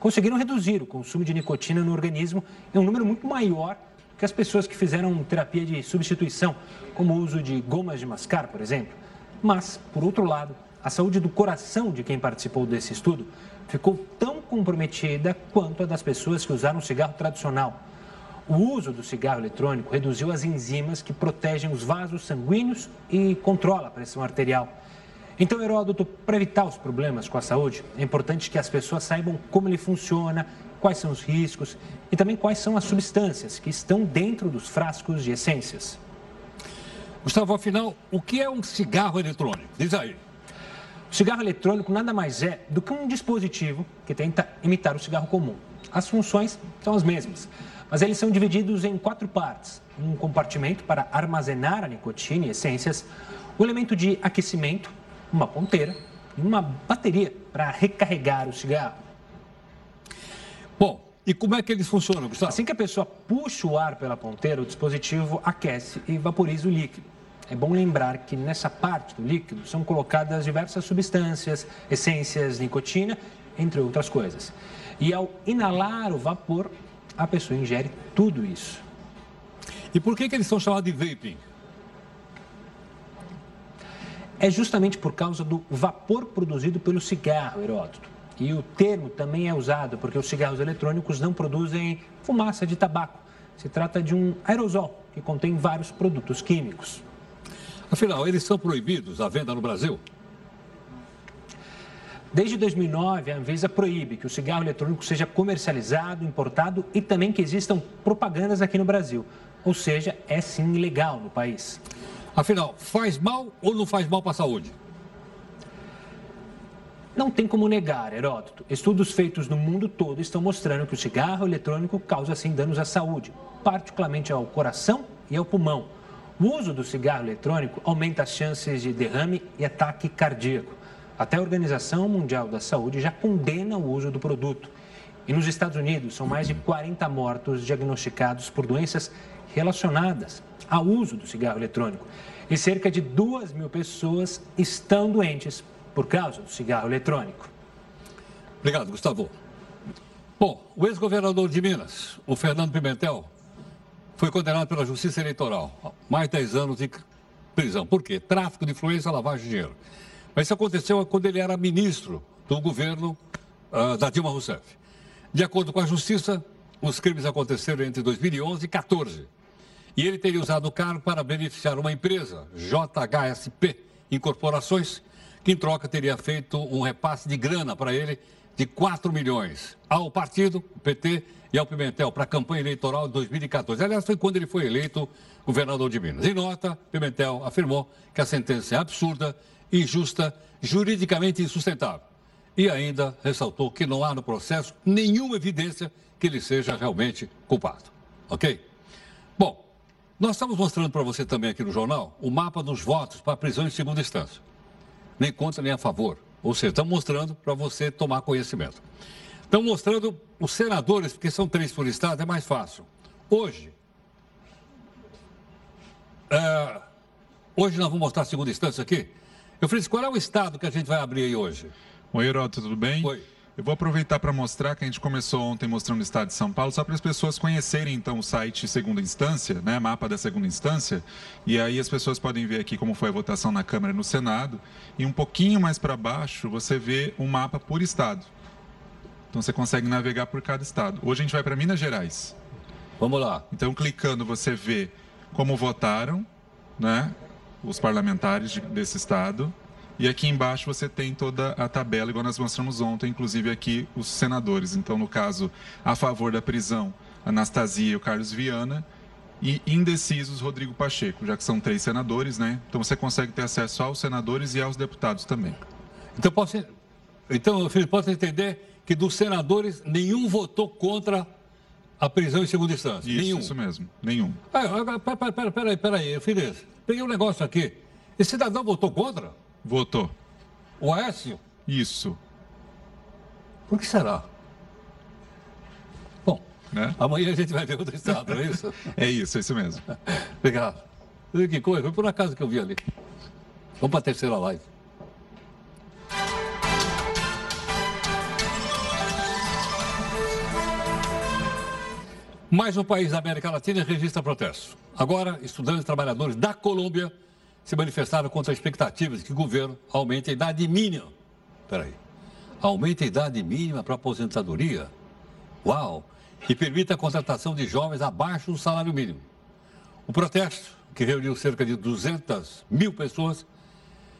G: conseguiram reduzir o consumo de nicotina no organismo em um número muito maior que as pessoas que fizeram terapia de substituição, como o uso de gomas de mascar, por exemplo. Mas, por outro lado, a saúde do coração de quem participou desse estudo ficou tão comprometida quanto a das pessoas que usaram cigarro tradicional. O uso do cigarro eletrônico reduziu as enzimas que protegem os vasos sanguíneos e controla a pressão arterial. Então, Heródoto, para evitar os problemas com a saúde, é importante que as pessoas saibam como ele funciona quais são os riscos e também quais são as substâncias que estão dentro dos frascos de essências.
A: Gustavo, afinal, o que é um cigarro eletrônico? Diz aí.
G: O cigarro eletrônico nada mais é do que um dispositivo que tenta imitar o cigarro comum. As funções são as mesmas, mas eles são divididos em quatro partes: um compartimento para armazenar a nicotina e essências, o elemento de aquecimento, uma ponteira e uma bateria para recarregar o cigarro.
A: Bom, e como é que eles funcionam, Gustavo?
G: Assim que a pessoa puxa o ar pela ponteira, o dispositivo aquece e vaporiza o líquido. É bom lembrar que nessa parte do líquido são colocadas diversas substâncias, essências, nicotina, entre outras coisas. E ao inalar o vapor, a pessoa ingere tudo isso.
A: E por que, que eles são chamados de vaping?
G: É justamente por causa do vapor produzido pelo cigarro, Heródoto. E o termo também é usado porque os cigarros eletrônicos não produzem fumaça de tabaco. Se trata de um aerosol que contém vários produtos químicos.
A: Afinal, eles são proibidos à venda no Brasil?
G: Desde 2009, a Anvisa proíbe que o cigarro eletrônico seja comercializado, importado e também que existam propagandas aqui no Brasil. Ou seja, é sim legal no país.
A: Afinal, faz mal ou não faz mal para a saúde?
G: Não tem como negar, Heródoto. Estudos feitos no mundo todo estão mostrando que o cigarro eletrônico causa sim danos à saúde, particularmente ao coração e ao pulmão. O uso do cigarro eletrônico aumenta as chances de derrame e ataque cardíaco. Até a Organização Mundial da Saúde já condena o uso do produto. E nos Estados Unidos, são mais de 40 mortos diagnosticados por doenças relacionadas ao uso do cigarro eletrônico. E cerca de 2 mil pessoas estão doentes por causa do cigarro eletrônico.
A: Obrigado, Gustavo. Bom, o ex-governador de Minas, o Fernando Pimentel, foi condenado pela Justiça Eleitoral. Mais de 10 anos de prisão. Por quê? Tráfico de influência, lavagem de dinheiro. Mas isso aconteceu quando ele era ministro do governo uh, da Dilma Rousseff. De acordo com a Justiça, os crimes aconteceram entre 2011 e 2014. E ele teria usado o cargo para beneficiar uma empresa, JHSP Incorporações, que em troca teria feito um repasse de grana para ele de 4 milhões ao partido, o PT, e ao Pimentel para a campanha eleitoral de 2014. Aliás, foi quando ele foi eleito governador de Minas. Em nota, Pimentel afirmou que a sentença é absurda, injusta, juridicamente insustentável. E ainda ressaltou que não há no processo nenhuma evidência que ele seja realmente culpado. Ok? Bom, nós estamos mostrando para você também aqui no jornal o mapa dos votos para a prisão em segunda instância nem contra nem a favor. Ou seja, estão mostrando para você tomar conhecimento. Estão mostrando os senadores, porque são três por estado, é mais fácil. Hoje, é, hoje nós vamos mostrar a segunda instância aqui. Eu falei, qual é o estado que a gente vai abrir aí hoje?
H: Oi, Heroto, tudo bem?
A: Oi.
H: Eu vou aproveitar para mostrar que a gente começou ontem mostrando o estado de São Paulo, só para as pessoas conhecerem então o site segunda instância, né, mapa da segunda instância, e aí as pessoas podem ver aqui como foi a votação na Câmara e no Senado, e um pouquinho mais para baixo você vê um mapa por estado. Então você consegue navegar por cada estado. Hoje a gente vai para Minas Gerais.
A: Vamos lá.
H: Então clicando você vê como votaram, né, os parlamentares de, desse estado, e aqui embaixo você tem toda a tabela, igual nós mostramos ontem, inclusive aqui os senadores. Então, no caso, a favor da prisão, Anastasia e o Carlos Viana. E indecisos, Rodrigo Pacheco, já que são três senadores, né? Então você consegue ter acesso aos senadores e aos deputados também.
A: Então, posso, então entender que dos senadores, nenhum votou contra a prisão em segunda instância?
H: Isso,
A: nenhum.
H: isso mesmo, nenhum.
A: Ah, peraí, peraí, peraí, peguei um negócio aqui. Esse cidadão votou contra?
H: Votou.
A: O Aécio?
H: Isso.
A: Por que será? Bom,
H: Né?
A: amanhã a gente vai ver estado, não é isso?
H: É isso, é isso mesmo.
A: Obrigado. Que coisa, foi por acaso que eu vi ali. Vamos para a terceira live. Mais um país da América Latina registra protestos. Agora, estudantes e trabalhadores da Colômbia se manifestaram contra a expectativa de que o governo aumente a idade mínima. Espera aí. Aumente a idade mínima para aposentadoria? Uau! E permita a contratação de jovens abaixo do salário mínimo. O protesto, que reuniu cerca de 200 mil pessoas,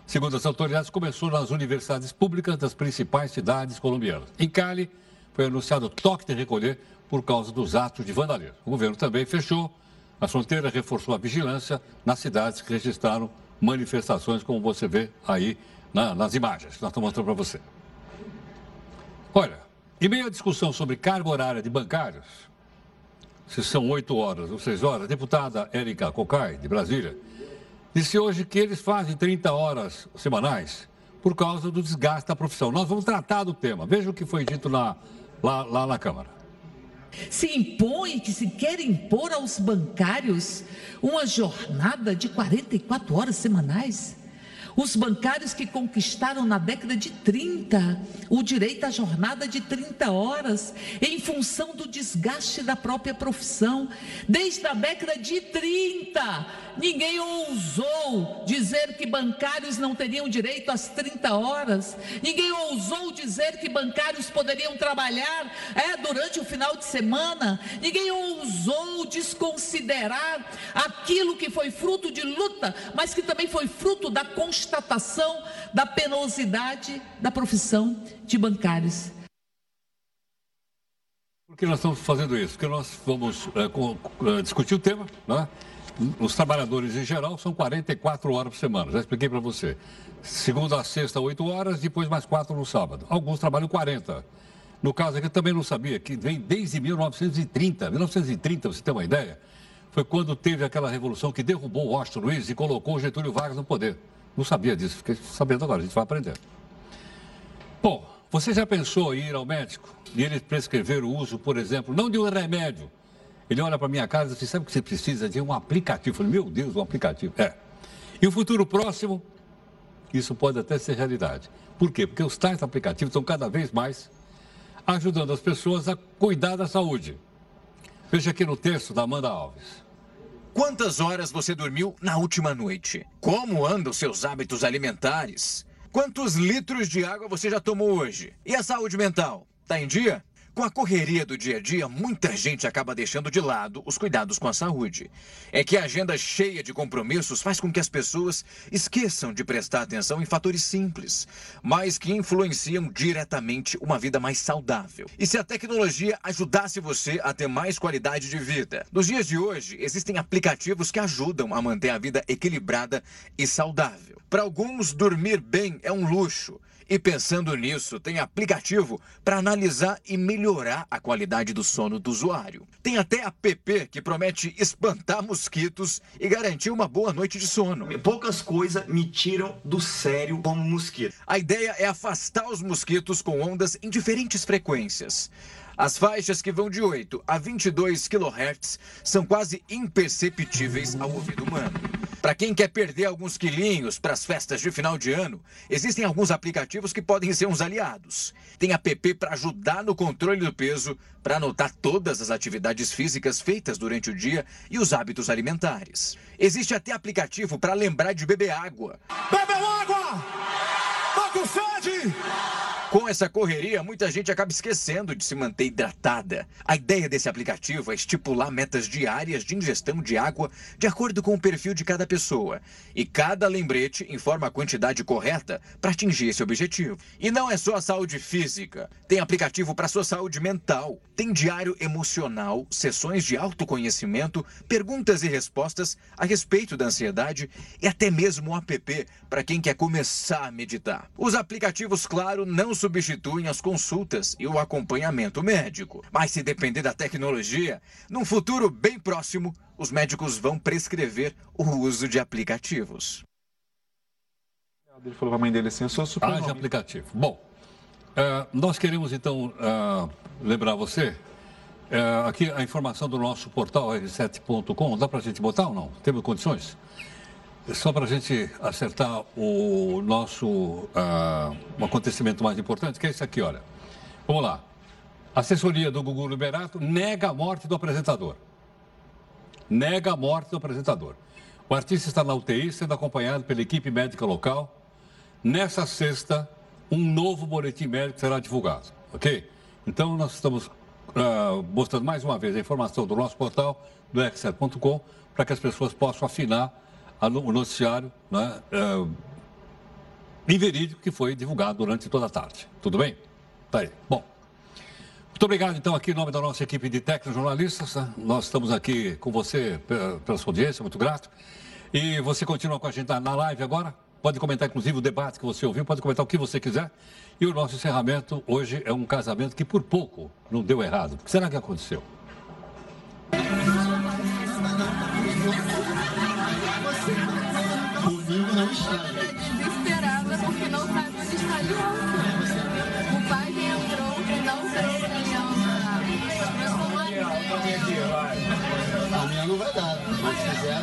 A: segundo as autoridades, começou nas universidades públicas das principais cidades colombianas. Em Cali, foi anunciado toque de recolher por causa dos atos de vandalismo. O governo também fechou a fronteira, reforçou a vigilância nas cidades que registraram manifestações, como você vê aí na, nas imagens que nós estamos mostrando para você. Olha, Em meio à discussão sobre carga horária de bancários, se são oito horas ou seis horas, a deputada Érica Cocai, de Brasília, disse hoje que eles fazem 30 horas semanais por causa do desgaste da profissão. Nós vamos tratar do tema. Veja o que foi dito na, lá, lá na Câmara.
I: Se impõe, que se quer impor aos bancários uma jornada de 44 horas semanais. Os bancários que conquistaram na década de 30 o direito à jornada de 30 horas, em função do desgaste da própria profissão. Desde a década de 30, ninguém ousou dizer que bancários não teriam direito às 30 horas. Ninguém ousou dizer que bancários poderiam trabalhar é, durante o final de semana. Ninguém ousou desconsiderar aquilo que foi fruto de luta, mas que também foi fruto da constituição constatação da penosidade da profissão de bancários.
A: Por que nós estamos fazendo isso? Porque nós vamos é, com, é, discutir o tema, né? Os trabalhadores em geral são 44 horas por semana, já expliquei para você. Segunda a sexta, 8 horas, depois mais 4 no sábado. Alguns trabalham 40. No caso aqui, eu também não sabia que vem desde 1930. 1930, você tem uma ideia? Foi quando teve aquela revolução que derrubou Washington Luiz e colocou Getúlio Vargas no poder. Não sabia disso, fiquei sabendo agora, a gente vai aprender. Bom, você já pensou em ir ao médico e ele prescrever o uso, por exemplo, não de um remédio? Ele olha para minha casa e diz, assim, sabe que você precisa de um aplicativo? Eu falei, meu Deus, um aplicativo. É. E o futuro próximo, isso pode até ser realidade. Por quê? Porque os tais aplicativos estão cada vez mais ajudando as pessoas a cuidar da saúde. Veja aqui no texto da Amanda Alves.
J: Quantas horas você dormiu na última noite? Como andam seus hábitos alimentares? Quantos litros de água você já tomou hoje? E a saúde mental? Tá em dia? Com a correria do dia a dia, muita gente acaba deixando de lado os cuidados com a saúde. É que a agenda cheia de compromissos faz com que as pessoas esqueçam de prestar atenção em fatores simples, mas que influenciam diretamente uma vida mais saudável. E se a tecnologia ajudasse você a ter mais qualidade de vida? Nos dias de hoje, existem aplicativos que ajudam a manter a vida equilibrada e saudável. Para alguns, dormir bem é um luxo. E pensando nisso, tem aplicativo para analisar e melhorar a qualidade do sono do usuário. Tem até app que promete espantar mosquitos e garantir uma boa noite de sono.
K: Poucas coisas me tiram do sério como mosquito.
J: A ideia é afastar os mosquitos com ondas em diferentes frequências. As faixas que vão de 8 a 22 kHz são quase imperceptíveis ao ouvido humano. Para quem quer perder alguns quilinhos para as festas de final de ano, existem alguns aplicativos que podem ser uns aliados. Tem app para ajudar no controle do peso, para anotar todas as atividades físicas feitas durante o dia e os hábitos alimentares. Existe até aplicativo para lembrar de beber água.
L: Bebeu água! Tá com sede!
J: Com essa correria, muita gente acaba esquecendo de se manter hidratada. A ideia desse aplicativo é estipular metas diárias de ingestão de água de acordo com o perfil de cada pessoa. E cada lembrete informa a quantidade correta para atingir esse objetivo. E não é só a saúde física. Tem aplicativo para sua saúde mental. Tem diário emocional, sessões de autoconhecimento, perguntas e respostas a respeito da ansiedade e até mesmo um app para quem quer começar a meditar. Os aplicativos, claro, não substituem as consultas e o acompanhamento médico. Mas se depender da tecnologia, num futuro bem próximo, os médicos vão prescrever o uso de aplicativos.
H: Ele falou para a mãe dele assim: eu sou super.
A: Ah, de aplicativo. Bom, uh, nós queremos então uh, lembrar você. Uh, aqui a informação do nosso portal r7.com, dá para a gente botar ou não? Temos condições? Só para a gente acertar o nosso uh, um acontecimento mais importante, que é esse aqui, olha. Vamos lá. A assessoria do Gugu Liberato nega a morte do apresentador. Nega a morte do apresentador. O artista está na UTI, sendo acompanhado pela equipe médica local. Nessa sexta, um novo boletim médico será divulgado, ok? Então, nós estamos uh, mostrando mais uma vez a informação do nosso portal, do x7.com, para que as pessoas possam afinar o noticiário né, é, inverídico que foi divulgado durante toda a tarde. Tudo bem? Tá aí. Bom. Muito obrigado, então, aqui em nome da nossa equipe de técnicos jornalistas. Né? Nós estamos aqui com você pela sua audiência, muito grato. E você continua com a gente na live agora. Pode comentar, inclusive, o debate que você ouviu, pode comentar o que você quiser. E o nosso encerramento hoje é um casamento que, por pouco, não deu errado. O que será que aconteceu?
M: desesperada porque não sabe onde está Leão. O pai entrou e não trouxe Leão lá.
N: A minha não vai dar, se quiser.